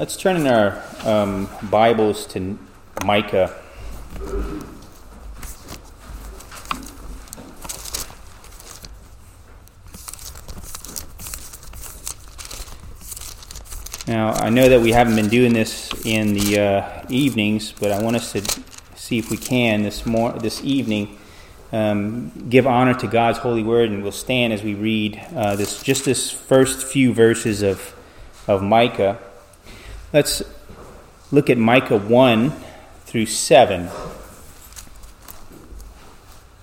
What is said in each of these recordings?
let's turn in our um, Bibles to Micah. Now, I know that we haven't been doing this in the uh, evenings, but I want us to see if we can this, mor- this evening um, give honor to God's holy word, and we'll stand as we read uh, this just this first few verses of of Micah. Let's look at Micah one through seven.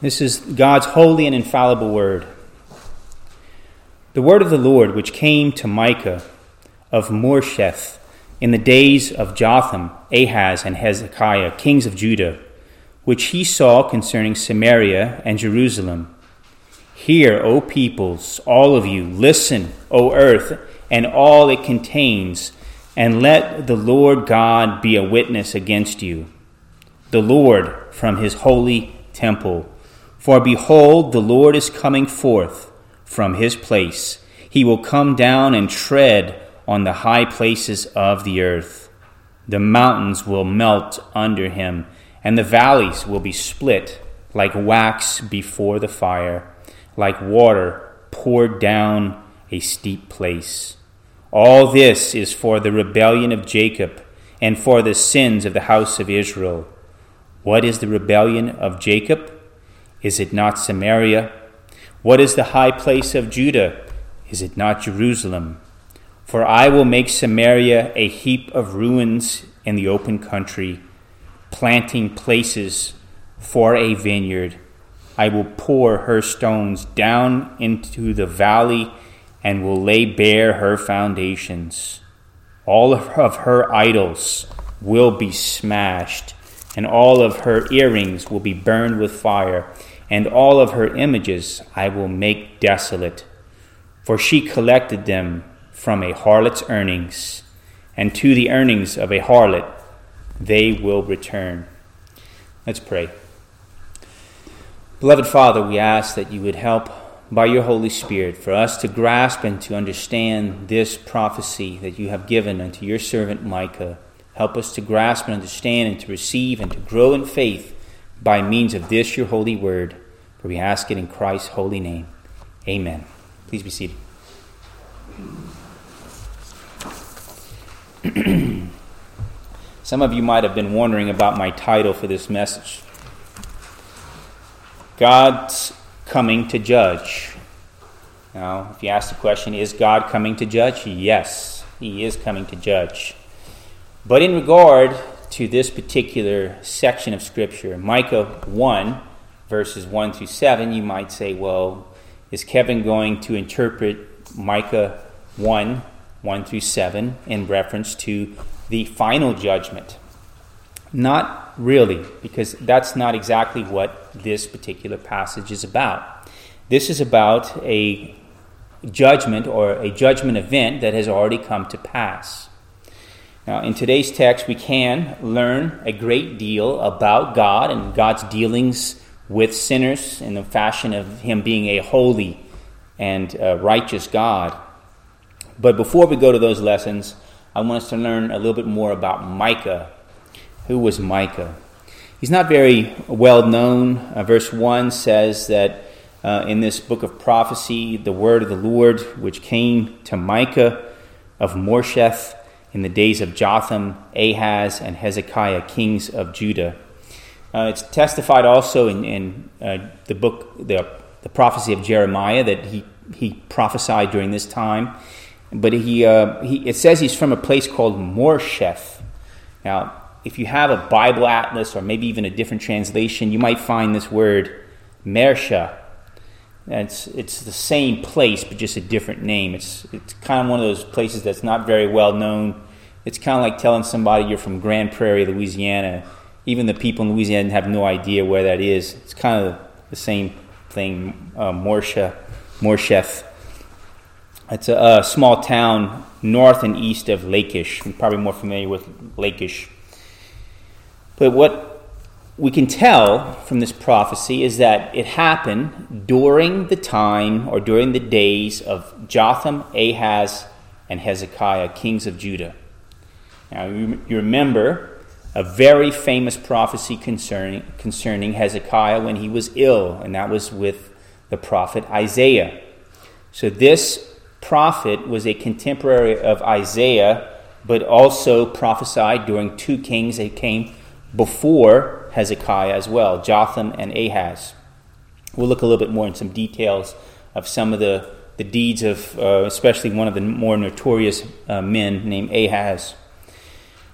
This is God's holy and infallible word. The word of the Lord, which came to Micah of Moresheth in the days of Jotham, Ahaz, and Hezekiah, kings of Judah which he saw concerning Samaria and Jerusalem. Hear, O peoples, all of you, listen, O earth, and all it contains, and let the Lord God be a witness against you, the Lord from his holy temple. For behold, the Lord is coming forth from his place. He will come down and tread on the high places of the earth. The mountains will melt under him and the valleys will be split like wax before the fire, like water poured down a steep place. All this is for the rebellion of Jacob and for the sins of the house of Israel. What is the rebellion of Jacob? Is it not Samaria? What is the high place of Judah? Is it not Jerusalem? For I will make Samaria a heap of ruins in the open country planting places for a vineyard. I will pour her stones down into the valley and will lay bare her foundations. All of her idols will be smashed, and all of her earrings will be burned with fire, and all of her images I will make desolate. For she collected them from a harlot's earnings, and to the earnings of a harlot they will return. Let's pray. Beloved Father, we ask that you would help by your Holy Spirit for us to grasp and to understand this prophecy that you have given unto your servant Micah. Help us to grasp and understand and to receive and to grow in faith by means of this your holy word. For we ask it in Christ's holy name. Amen. Please be seated. Some of you might have been wondering about my title for this message God's coming to judge. Now, if you ask the question, is God coming to judge? Yes, He is coming to judge. But in regard to this particular section of Scripture, Micah 1, verses 1 through 7, you might say, well, is Kevin going to interpret Micah 1, 1 through 7, in reference to the final judgment. Not really, because that's not exactly what this particular passage is about. This is about a judgment or a judgment event that has already come to pass. Now, in today's text, we can learn a great deal about God and God's dealings with sinners in the fashion of Him being a holy and uh, righteous God. But before we go to those lessons, I want us to learn a little bit more about Micah. Who was Micah? He's not very well known. Uh, verse 1 says that uh, in this book of prophecy, the word of the Lord, which came to Micah of Moresheth in the days of Jotham, Ahaz, and Hezekiah, kings of Judah. Uh, it's testified also in, in uh, the book, the, the prophecy of Jeremiah, that he, he prophesied during this time. But he, uh, he, it says he's from a place called Moresheth. Now, if you have a Bible atlas or maybe even a different translation, you might find this word Mersha. It's, it's the same place, but just a different name. It's, it's kind of one of those places that's not very well known. It's kind of like telling somebody you're from Grand Prairie, Louisiana. Even the people in Louisiana have no idea where that is. It's kind of the same thing, uh, Morsha, Moresheth. It's a, a, small town north and east of Lachish. You're probably more familiar with Lachish. But what we can tell from this prophecy is that it happened during the time or during the days of Jotham, Ahaz, and Hezekiah, kings of Judah. Now, you, remember a very famous prophecy concerning, concerning Hezekiah when he was ill, and that was with the prophet Isaiah. So, this prophet was a contemporary of Isaiah, but also prophesied during two kings that came before Hezekiah as well Jotham and Ahaz. We'll look a little bit more in some details of some of the, the deeds of, uh, especially one of the more notorious uh, men named Ahaz.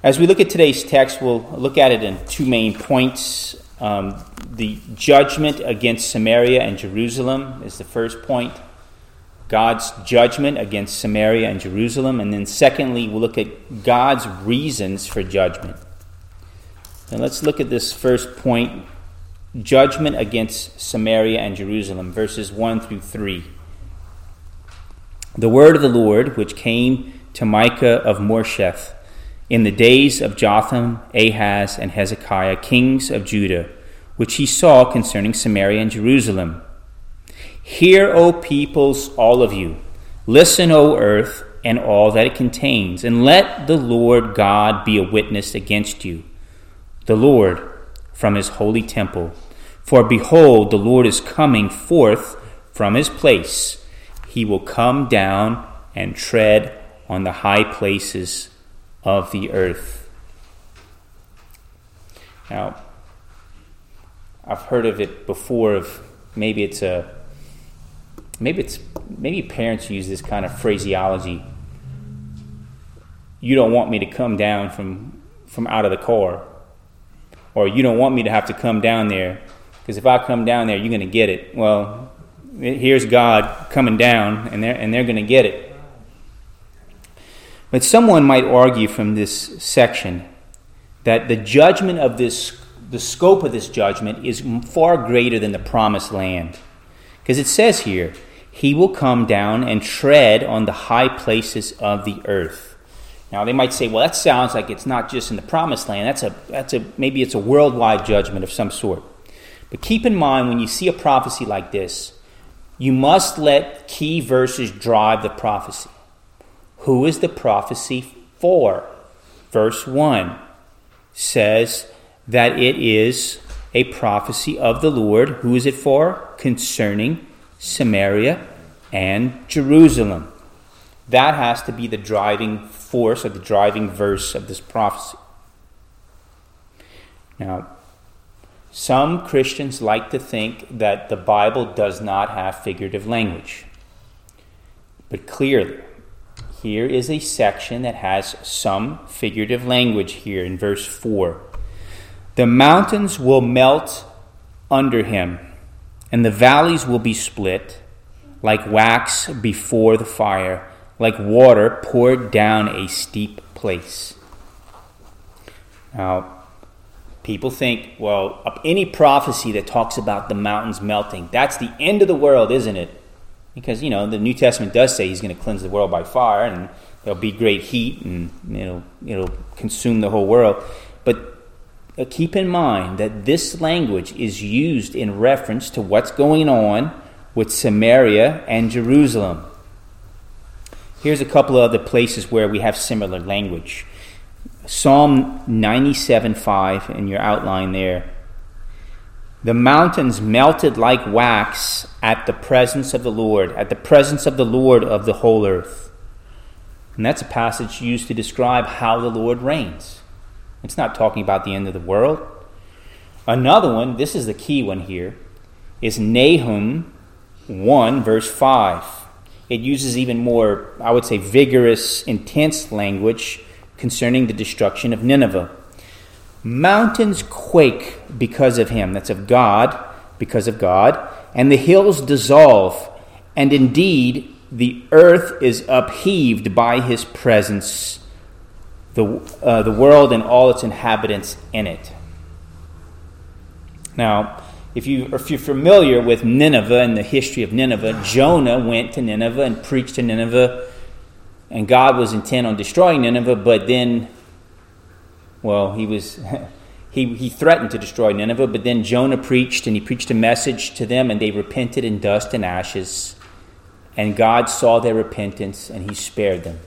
As we look at today's text, we'll look at it in two main points. Um, the judgment against Samaria and Jerusalem is the first point. God's judgment against Samaria and Jerusalem. And then, secondly, we'll look at God's reasons for judgment. And let's look at this first point judgment against Samaria and Jerusalem, verses 1 through 3. The word of the Lord, which came to Micah of Moresheth in the days of Jotham, Ahaz, and Hezekiah, kings of Judah, which he saw concerning Samaria and Jerusalem. Hear, O peoples, all of you. Listen, O earth, and all that it contains, and let the Lord God be a witness against you. The Lord from his holy temple. For behold, the Lord is coming forth from his place. He will come down and tread on the high places of the earth. Now, I've heard of it before of maybe it's a maybe it's maybe parents use this kind of phraseology. You don't want me to come down from from out of the car. Or you don't want me to have to come down there because if I come down there, you're going to get it. Well, here's God coming down, and they're, and they're going to get it. But someone might argue from this section that the judgment of this, the scope of this judgment is far greater than the promised land. Because it says here, He will come down and tread on the high places of the earth. Now they might say, well, that sounds like it's not just in the promised land. That's a, that's a maybe it's a worldwide judgment of some sort. But keep in mind when you see a prophecy like this, you must let key verses drive the prophecy. Who is the prophecy for? Verse 1 says that it is a prophecy of the Lord. Who is it for? Concerning Samaria and Jerusalem. That has to be the driving force or the driving verse of this prophecy. Now, some Christians like to think that the Bible does not have figurative language. But clearly, here is a section that has some figurative language here in verse 4. The mountains will melt under him, and the valleys will be split like wax before the fire, like water poured down a steep place. Now, people think, well, any prophecy that talks about the mountains melting, that's the end of the world, isn't it? Because, you know, the New Testament does say he's going to cleanse the world by fire and there'll be great heat and it'll, it'll consume the whole world. But uh, keep in mind that this language is used in reference to what's going on with Samaria and Jerusalem. Here's a couple of other places where we have similar language. Psalm 97 5 in your outline there the mountains melted like wax at the presence of the Lord, at the presence of the Lord of the whole earth. And that's a passage used to describe how the Lord reigns. It's not talking about the end of the world. Another one, this is the key one here, is Nahum 1, verse 5. It uses even more, I would say, vigorous, intense language concerning the destruction of Nineveh. Mountains quake because of him. That's of God, because of God. And the hills dissolve. And indeed, the earth is upheaved by his presence, the, uh, the world and all its inhabitants in it. Now, if, you, if you're familiar with Nineveh and the history of Nineveh, Jonah went to Nineveh and preached to Nineveh, and God was intent on destroying Nineveh, but then well, he was. he, he threatened to destroy Nineveh, but then Jonah preached and he preached a message to them, and they repented in dust and ashes. And God saw their repentance and he spared them.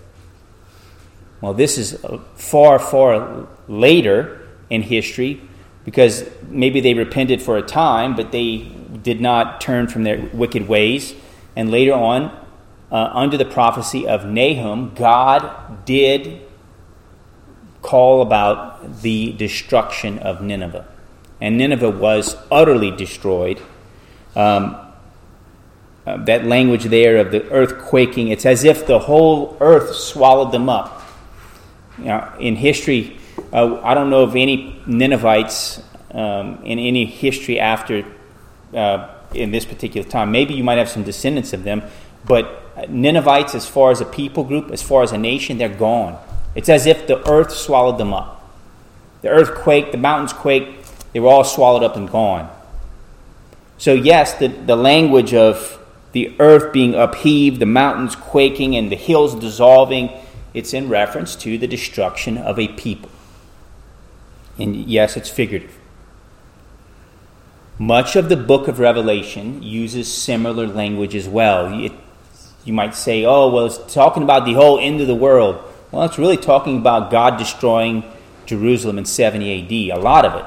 Well, this is uh, far, far later in history because maybe they repented for a time, but they did not turn from their wicked ways. And later on, uh, under the prophecy of Nahum, God did call about the destruction of Nineveh. And Nineveh was utterly destroyed. Um, uh, that language there of the earth quaking, it's as if the whole earth swallowed them up. You know, in history, uh, I don't know of any Ninevites um, in any history after uh, in this particular time. Maybe you might have some descendants of them, but Ninevites, as far as a people group, as far as a nation, they're gone. It's as if the earth swallowed them up. The earth quaked, the mountains quaked, they were all swallowed up and gone. So, yes, the, the language of the earth being upheaved, the mountains quaking, and the hills dissolving, it's in reference to the destruction of a people. And yes, it's figurative. Much of the book of Revelation uses similar language as well. It, you might say, oh, well, it's talking about the whole end of the world. Well, it's really talking about God destroying Jerusalem in 70 AD, a lot of it.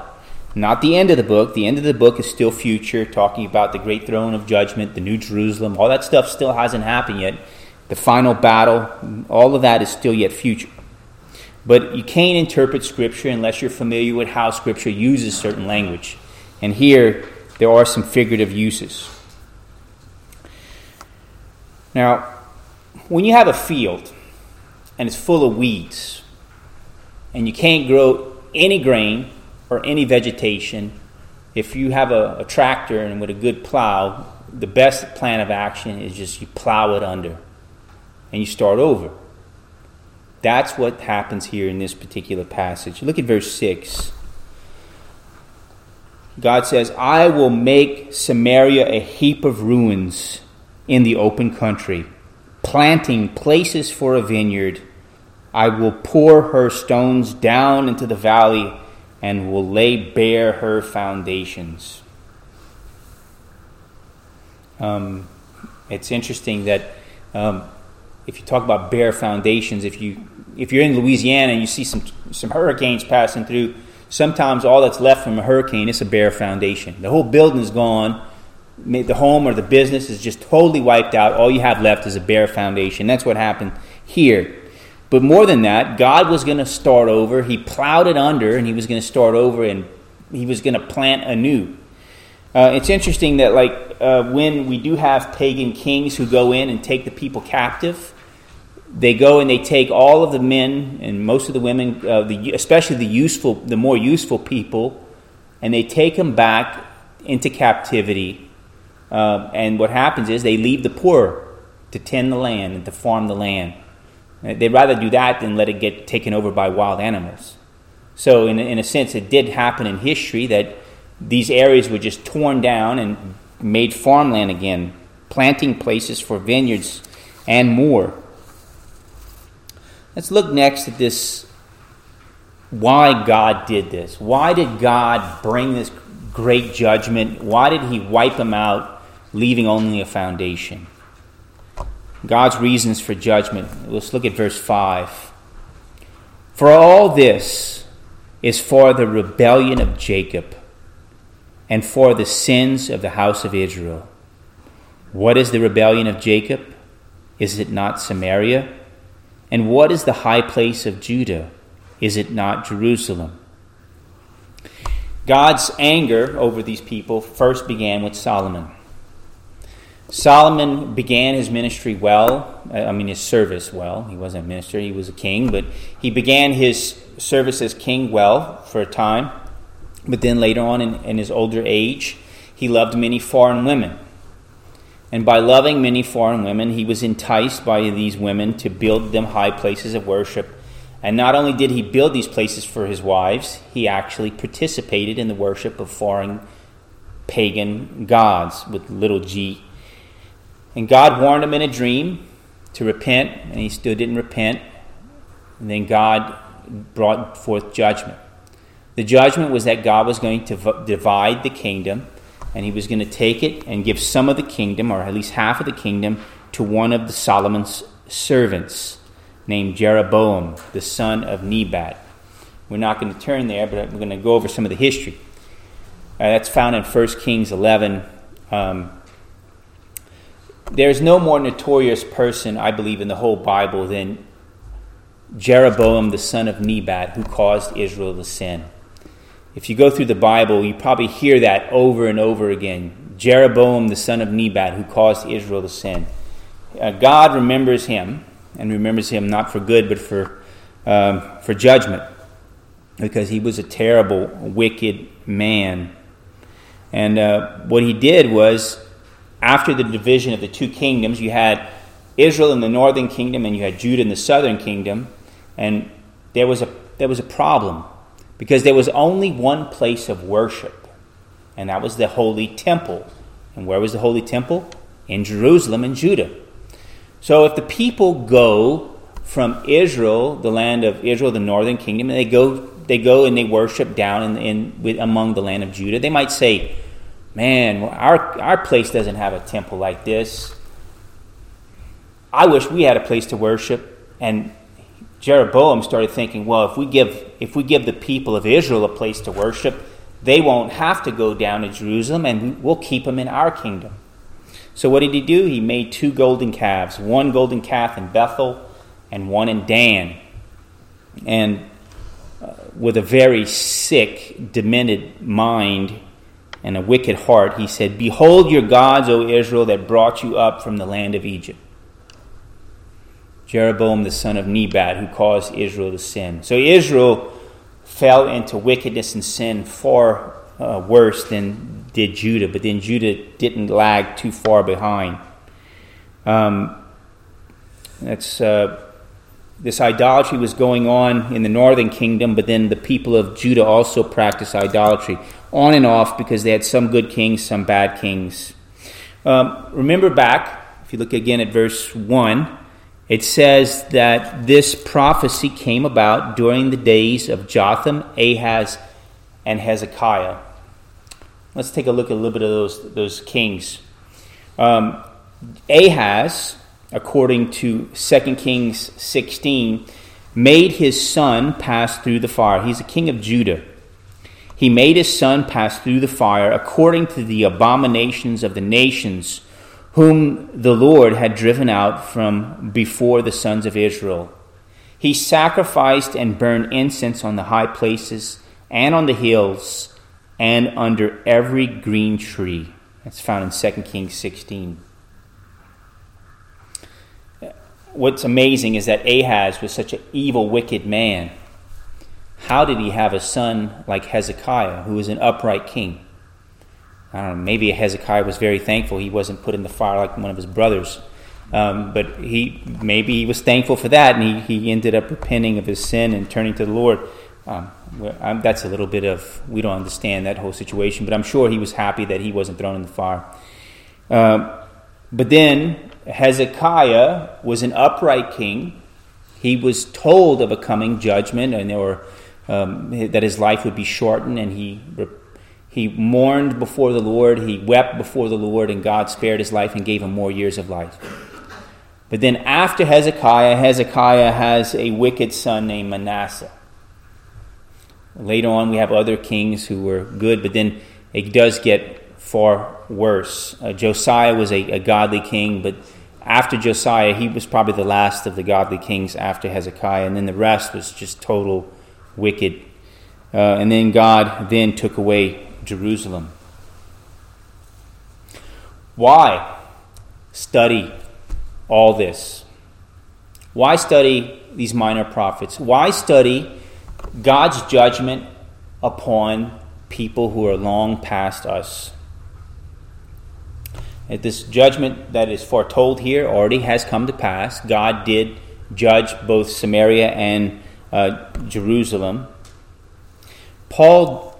Not the end of the book. The end of the book is still future, talking about the great throne of judgment, the new Jerusalem. All that stuff still hasn't happened yet. The final battle, all of that is still yet future. But you can't interpret Scripture unless you're familiar with how Scripture uses certain language. And here, there are some figurative uses. Now, when you have a field and it's full of weeds, and you can't grow any grain or any vegetation, if you have a, a tractor and with a good plow, the best plan of action is just you plow it under and you start over. That's what happens here in this particular passage. Look at verse 6. God says, I will make Samaria a heap of ruins in the open country, planting places for a vineyard. I will pour her stones down into the valley and will lay bare her foundations. Um, it's interesting that um, if you talk about bare foundations, if you if you're in Louisiana and you see some some hurricanes passing through, sometimes all that's left from a hurricane is a bare foundation. The whole building is gone. The home or the business is just totally wiped out. All you have left is a bare foundation. That's what happened here. But more than that, God was going to start over. He plowed it under and he was going to start over and he was going to plant anew. Uh, it's interesting that, like, uh, when we do have pagan kings who go in and take the people captive, they go and they take all of the men and most of the women, uh, the, especially the useful, the more useful people, and they take them back into captivity. Uh, and what happens is they leave the poor to tend the land and to farm the land. Uh, they'd rather do that than let it get taken over by wild animals. So, in, in a sense, it did happen in history that these areas were just torn down and made farmland again, planting places for vineyards and more. Let's look next at this why God did this. Why did God bring this great judgment? Why did He wipe them out, leaving only a foundation? God's reasons for judgment. Let's look at verse 5. For all this is for the rebellion of Jacob and for the sins of the house of Israel. What is the rebellion of Jacob? Is it not Samaria? And what is the high place of Judah? Is it not Jerusalem? God's anger over these people first began with Solomon. Solomon began his ministry well, I mean, his service well. He wasn't a minister, he was a king, but he began his service as king well for a time. But then later on in, in his older age, he loved many foreign women. And by loving many foreign women, he was enticed by these women to build them high places of worship. And not only did he build these places for his wives, he actually participated in the worship of foreign pagan gods with little g and God warned him in a dream to repent, and he still didn't repent. And then God brought forth judgment. The judgment was that God was going to divide the kingdom, and he was going to take it and give some of the kingdom, or at least half of the kingdom, to one of the Solomon's servants. named Jeroboam, the son of Nebat. We're not going to turn there, but we're going to go over some of the history. Uh, that's found in 1 Kings 11. Um, there's no more notorious person, I believe, in the whole Bible than Jeroboam, the son of Nebat, who caused Israel to sin. If you go through the Bible, you probably hear that over and over again. Jeroboam, the son of Nebat, who caused Israel to sin. Uh, God remembers him, and remembers him not for good, but for, um, for judgment, because he was a terrible, wicked man. And uh, what he did was, after the division of the two kingdoms, you had Israel in the northern kingdom and you had Judah in the southern kingdom. And there was a, there was a problem because there was only one place of worship, and that was the Holy Temple. And where was the Holy Temple? In Jerusalem in Judah. So if the people go from Israel, the land of Israel, the northern kingdom, and they go they go and they worship down in, in with, among the land of Judah. They might say, "Man, our our place doesn't have a temple like this. I wish we had a place to worship." And Jeroboam started thinking, "Well, if we give if we give the people of Israel a place to worship, they won't have to go down to Jerusalem, and we'll keep them in our kingdom." So what did he do? He made two golden calves, one golden calf in Bethel and one in Dan. And uh, with a very sick, demented mind and a wicked heart, he said, Behold your gods, O Israel, that brought you up from the land of Egypt. Jeroboam the son of Nebat, who caused Israel to sin. So Israel fell into wickedness and sin far uh, worse than did Judah, but then Judah didn't lag too far behind. Um, that's uh, this idolatry was going on in the northern kingdom, but then the people of Judah also practiced idolatry on and off because they had some good kings, some bad kings. Um, remember back, if you look again at verse 1, it says that this prophecy came about during the days of Jotham, Ahaz, and Hezekiah. Let's take a look at a little bit of those, those kings. Um, Ahaz according to 2 Kings 16, made his son pass through the fire. He's a king of Judah. He made his son pass through the fire according to the abominations of the nations whom the Lord had driven out from before the sons of Israel. He sacrificed and burned incense on the high places and on the hills and under every green tree. That's found in 2 Kings 16 what's amazing is that Ahaz was such an evil, wicked man. How did he have a son like Hezekiah, who was an upright king? I don't know, maybe Hezekiah was very thankful he wasn't put in the fire like one of his brothers. Um, but he maybe he was thankful for that, and he, he ended up repenting of his sin and turning to the Lord. Um, that's a little bit of we don't understand that whole situation, but I'm sure he was happy that he wasn't thrown in the fire. Um, but then Hezekiah was an upright king. He was told of a coming judgment, and were, um, that his life would be shortened, and he he mourned before the Lord. He wept before the Lord, and God spared his life and gave him more years of life. But then, after Hezekiah, Hezekiah has a wicked son named Manasseh. Later on, we have other kings who were good, but then it does get far worse. Uh, Josiah was a, a godly king, but after Josiah, he was probably the last of the godly kings after Hezekiah, and then the rest was just total wicked. Uh, and then God then took away Jerusalem. Why study all this? Why study these minor prophets? Why study God's judgment upon people who are long past us? This judgment that is foretold here already has come to pass. God did judge both Samaria and uh, Jerusalem. Paul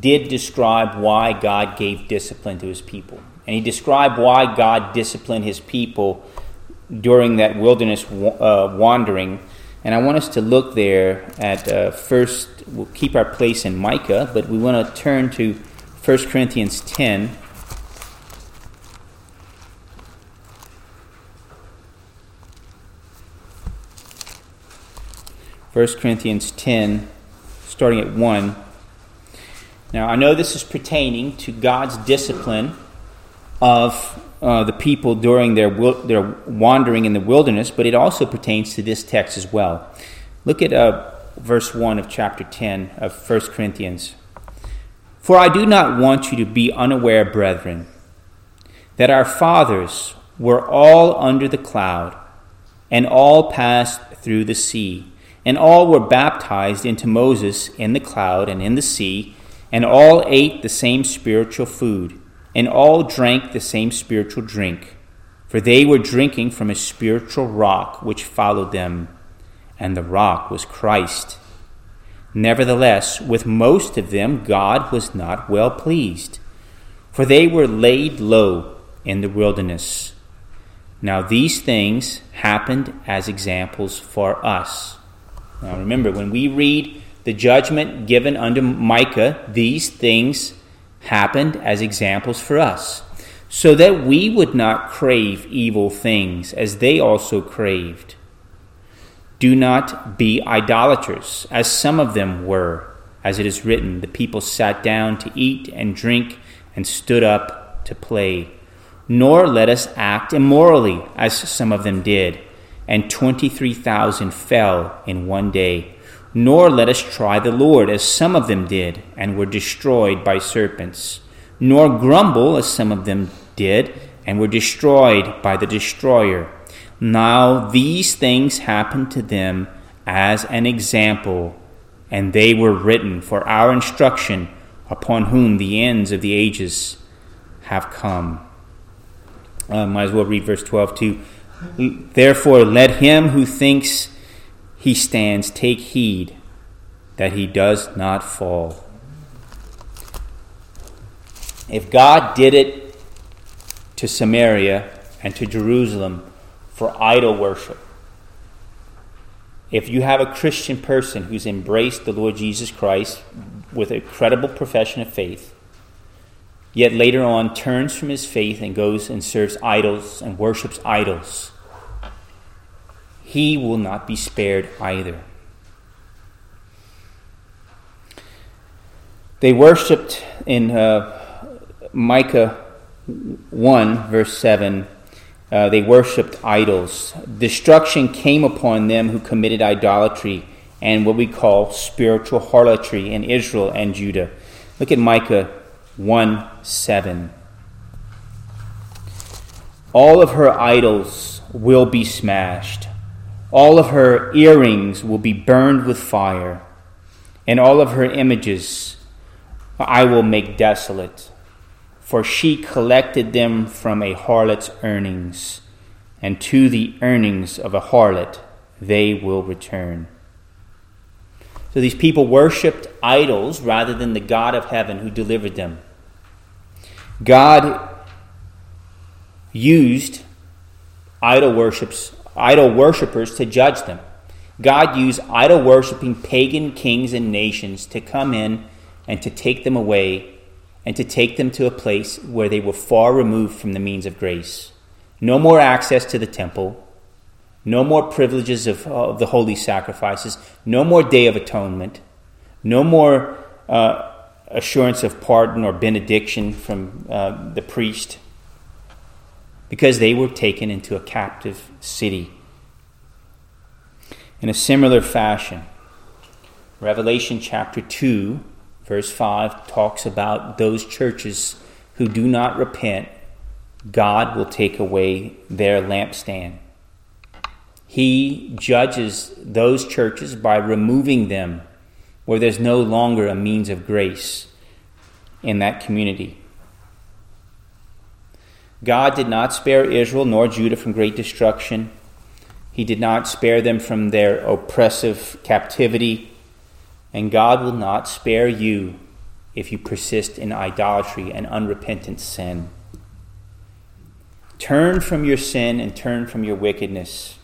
did describe why God gave discipline to his people. And he described why God disciplined his people during that wilderness uh, wandering. And I want us to look there at uh, first, we'll keep our place in Micah, but we want to turn to 1 Corinthians 10. 1 Corinthians 10, starting at 1. Now, I know this is pertaining to God's discipline of uh, the people during their, their wandering in the wilderness, but it also pertains to this text as well. Look at uh, verse 1 of chapter 10 of 1 Corinthians. For I do not want you to be unaware, brethren, that our fathers were all under the cloud, and all passed through the sea and all were baptized into Moses in the cloud and in the sea, and all ate the same spiritual food, and all drank the same spiritual drink. For they were drinking from a spiritual rock which followed them, and the rock was Christ. Nevertheless, with most of them God was not well pleased, for they were laid low in the wilderness. Now these things happened as examples for us now remember, when we read the judgment given unto Micah, these things happened as examples for us, so that we would not crave evil things as they also craved. Do not be idolaters, as some of them were. As it is written, the people sat down to eat and drink and stood up to play. Nor let us act immorally, as some of them did and 23,000 fell in one day. Nor let us try the Lord, as some of them did, and were destroyed by serpents. Nor grumble, as some of them did, and were destroyed by the destroyer. Now these things happened to them as an example, and they were written for our instruction, upon whom the ends of the ages have come. Uh, might as well read verse 12 too. Therefore, let him who thinks he stands take heed that he does not fall. If God did it to Samaria and to Jerusalem for idol worship, if you have a Christian person who's embraced the Lord Jesus Christ with a credible profession of faith, yet later on turns from his faith and goes and serves idols and worships idols, he will not be spared either. They worshipped in uh, Micah 1, verse 7. Uh, they worshipped idols. Destruction came upon them who committed idolatry and what we call spiritual harlotry in Israel and Judah. Look at Micah 1 7. All of her idols will be smashed. All of her earrings will be burned with fire, and all of her images I will make desolate. For she collected them from a harlot's earnings, and to the earnings of a harlot they will return. So these people worshipped idols rather than the God of heaven who delivered them. God used idol worships idol worshippers to judge them. God used idol worshiping pagan kings and nations to come in and to take them away and to take them to a place where they were far removed from the means of grace. No more access to the temple, no more privileges of, of the holy sacrifices, no more day of atonement, no more uh, assurance of pardon or benediction from uh, the priest because they were taken into a captive city. In a similar fashion, Revelation chapter 2, verse 5 talks about those churches who do not repent, God will take away their lampstand. He judges those churches by removing them where there's no longer a means of grace in that community. God did not spare Israel nor Judah from great destruction. He did not spare them from their oppressive captivity. And God will not spare you if you persist in idolatry and unrepentant sin. Turn from your sin and turn from your wickedness.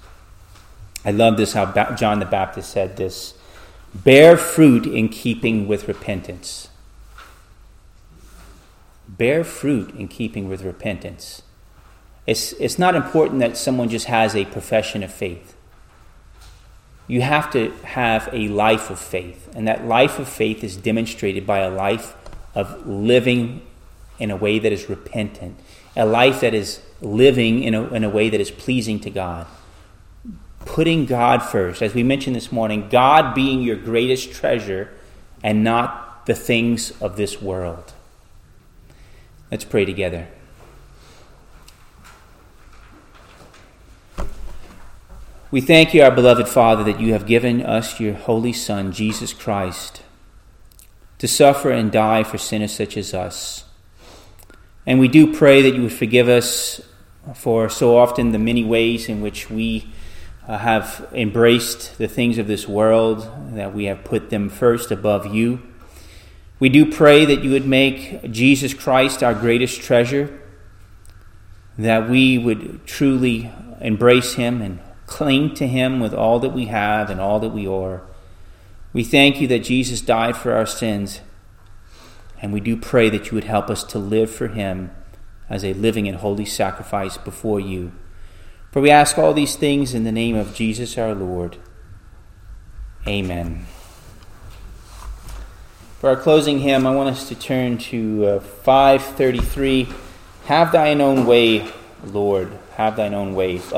I love this how John the Baptist said this bear fruit in keeping with repentance bear fruit in keeping with repentance. It's, it's not important that someone just has a profession of faith. you have to have a life of faith. And that life of faith is demonstrated by a life of living in a way that is repentant, a life that is living in a, in a way that is pleasing to God. Putting God first, as we mentioned this morning, God being your greatest treasure and not the things of this world. Let's pray together. We thank you, our beloved Father, that you have given us your Holy Son, Jesus Christ, to suffer and die for sinners such as us. And we do pray that you would forgive us for so often the many ways in which we uh, have embraced the things of this world, that we have put them first above you. We do pray that you would make Jesus Christ our greatest treasure, that we would truly embrace him and cling to Him with all that we have and all that we are. We thank you that Jesus died for our sins, and we do pray that you would help us to live for Him as a living and holy sacrifice before you. For we ask all these things in the name of Jesus our Lord. Amen. For our closing hymn, I want us to turn to uh, 533 Have thine own way, Lord, have thine own way.